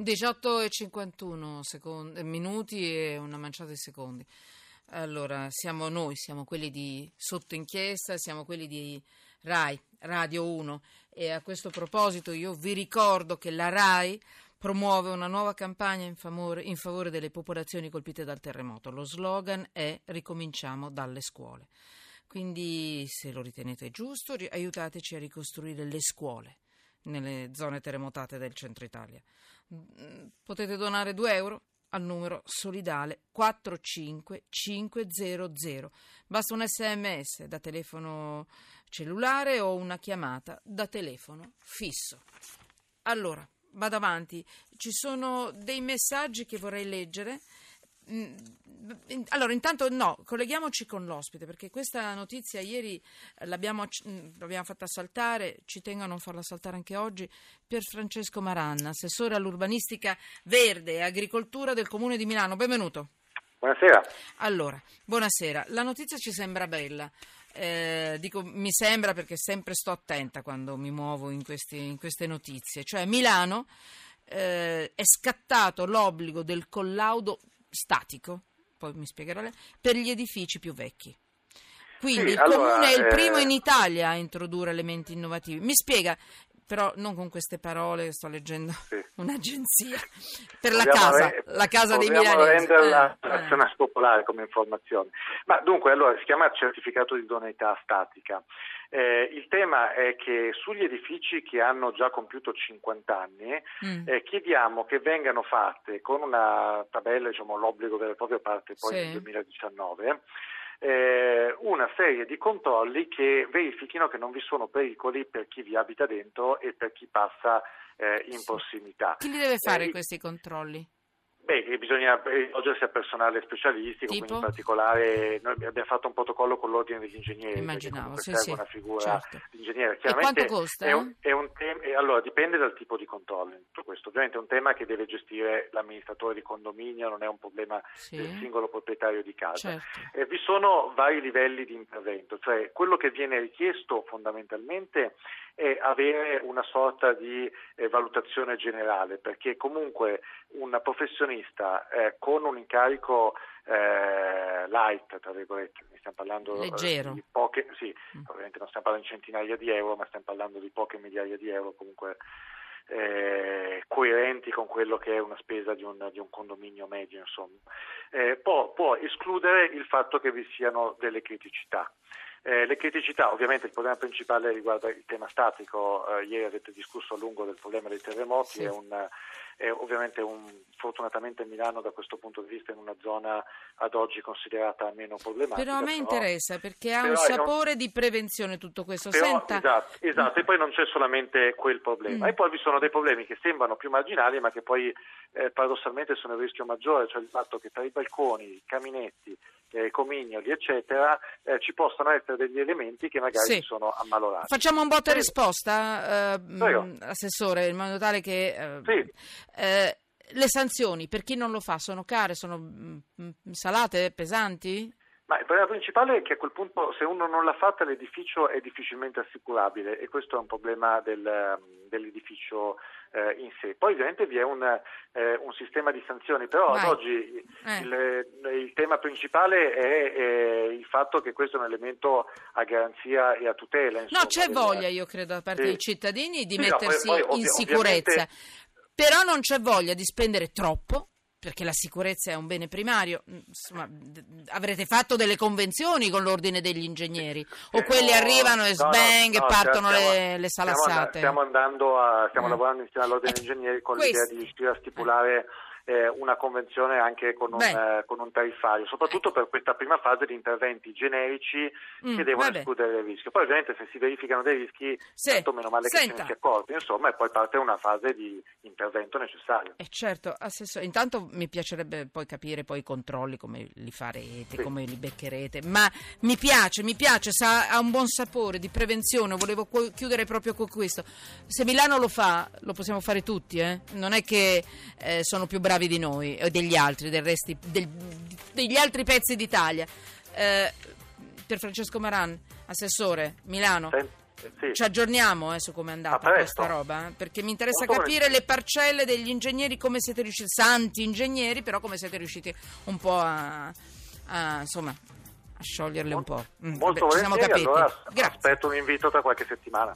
18 e 51 secondi, minuti e una manciata di secondi. Allora, siamo noi, siamo quelli di Sotto Inchiesta, siamo quelli di RAI, Radio 1 e a questo proposito io vi ricordo che la RAI promuove una nuova campagna in favore, in favore delle popolazioni colpite dal terremoto. Lo slogan è Ricominciamo dalle scuole. Quindi, se lo ritenete giusto, aiutateci a ricostruire le scuole nelle zone terremotate del centro Italia. Mm, potete donare 2 euro al numero solidale 45500. Basta un sms da telefono cellulare o una chiamata da telefono fisso. Allora, vado avanti. Ci sono dei messaggi che vorrei leggere. Allora, intanto no, colleghiamoci con l'ospite perché questa notizia ieri l'abbiamo, mm, l'abbiamo fatta saltare, ci tengo a non farla saltare anche oggi, Pier Francesco Maranna, assessore all'urbanistica verde e agricoltura del Comune di Milano. Benvenuto. Buonasera. Allora, buonasera. La notizia ci sembra bella. Eh, dico mi sembra perché sempre sto attenta quando mi muovo in, questi, in queste notizie. Cioè, Milano eh, è scattato l'obbligo del collaudo statico, poi mi spiegherà lei, per gli edifici più vecchi. Quindi sì, il allora, comune è il primo eh... in Italia a introdurre elementi innovativi. Mi spiega, però non con queste parole, sto leggendo sì. un'agenzia per la casa, re- la casa dei milanesi. renderla eh, eh. popolare come informazione. Ma dunque, allora, si chiama certificato di idoneità statica. Eh, il tema è che sugli edifici che hanno già compiuto 50 anni mm. eh, chiediamo che vengano fatte con una tabella, diciamo l'obbligo vero e proprio parte poi sì. nel 2019, eh, una serie di controlli che verifichino che non vi sono pericoli per chi vi abita dentro e per chi passa eh, in sì. prossimità. Chi li deve fare eh, questi controlli? Beh, bisogna rivolgersi a personale specialistico, tipo? quindi in particolare noi abbiamo fatto un protocollo con l'ordine degli ingegneri. Immaginavo, sì, serve sì. una figura certo. di ingegnere. Chiaramente quanto costa? È un, è un tema, allora, dipende dal tipo di controllo tutto questo. Ovviamente è un tema che deve gestire l'amministratore di condominio, non è un problema sì. del singolo proprietario di casa. Certo. Eh, vi sono vari livelli di intervento, cioè quello che viene richiesto fondamentalmente è avere una sorta di eh, valutazione generale, perché comunque un professionista eh, con un incarico eh, light, tra virgolette, stiamo parlando eh, Leggero. di poche, sì, mm. ovviamente non stiamo parlando di centinaia di euro, ma stiamo parlando di poche migliaia di euro, comunque eh, coerenti con quello che è una spesa di un, di un condominio medio, insomma. Eh, può, può, escludere il fatto che vi siano delle criticità. Eh, le criticità, ovviamente il problema principale riguarda il tema statico, eh, ieri avete discusso a lungo del problema dei terremoti, sì. è, un, è, ovviamente un, fortunatamente Milano da questo punto di vista è in una zona ad oggi considerata meno problematica. Però a me interessa perché ha un sapore non, di prevenzione tutto questo. Però, Senta... Esatto, esatto, e poi non c'è solamente quel problema. Mm. E poi vi sono dei problemi che sembrano più marginali ma che poi eh, paradossalmente sono il rischio maggiore, cioè il fatto che tra i balconi, i caminetti, eh, comignoli, eccetera, eh, ci possono essere degli elementi che magari sì. sono ammalorati. Facciamo un botta e risposta, eh, Assessore, in modo tale che... Eh, sì. Eh, le sanzioni per chi non lo fa sono care, sono mh, mm, mm, salate, pesanti? Ma il problema principale è che a quel punto se uno non l'ha fatta l'edificio è difficilmente assicurabile e questo è un problema del, dell'edificio eh, in sé. Poi ovviamente vi è un, eh, un sistema di sanzioni, però Vai. ad oggi eh. il, il, tema principale è, è, il fatto che questo è un elemento a garanzia e a tutela. Insomma, no, c'è del... voglia, io credo, da parte sì. dei cittadini di sì, mettersi no, poi, poi, in ovvi- sicurezza, però non c'è voglia di spendere troppo perché la sicurezza è un bene primario, mm, insomma, avrete fatto delle convenzioni con l'ordine degli ingegneri o quelli arrivano e sbang no, no, e partono stiamo, le, le salassate? Stiamo, andando a, stiamo eh. lavorando insieme all'ordine degli ingegneri con questi. l'idea di riuscire a stipulare eh, una convenzione anche con un, eh, con un, tariffario, soprattutto per questa prima fase di interventi generici mm, che devono vabbè. escludere il rischio. Poi ovviamente se si verificano dei rischi, sì. tanto meno male Senta. che se ne si accorti, insomma, e poi parte una fase di intervento necessario. Eh certo, assessore, intanto mi piacerebbe poi capire poi i controlli, come li farete, sì. come li beccherete, ma mi piace, mi piace, sa, ha un buon sapore di prevenzione, volevo chiudere proprio con questo. Se Milano lo fa, lo possiamo fare tutti, eh? non è che eh, sono più bravi bravi di noi e degli altri, del resti, del, degli altri pezzi d'Italia. Eh, per Francesco Maran, assessore, Milano. Sì. Ci aggiorniamo eh, su come è andata questa roba, eh, perché mi interessa Molto capire le parcelle degli ingegneri, come siete riusciti, santi ingegneri, però come siete riusciti un po' a, a, insomma, a scioglierle un po'. Mm, Molto vabbè, volentieri, allora Grazie. aspetto un invito tra qualche settimana.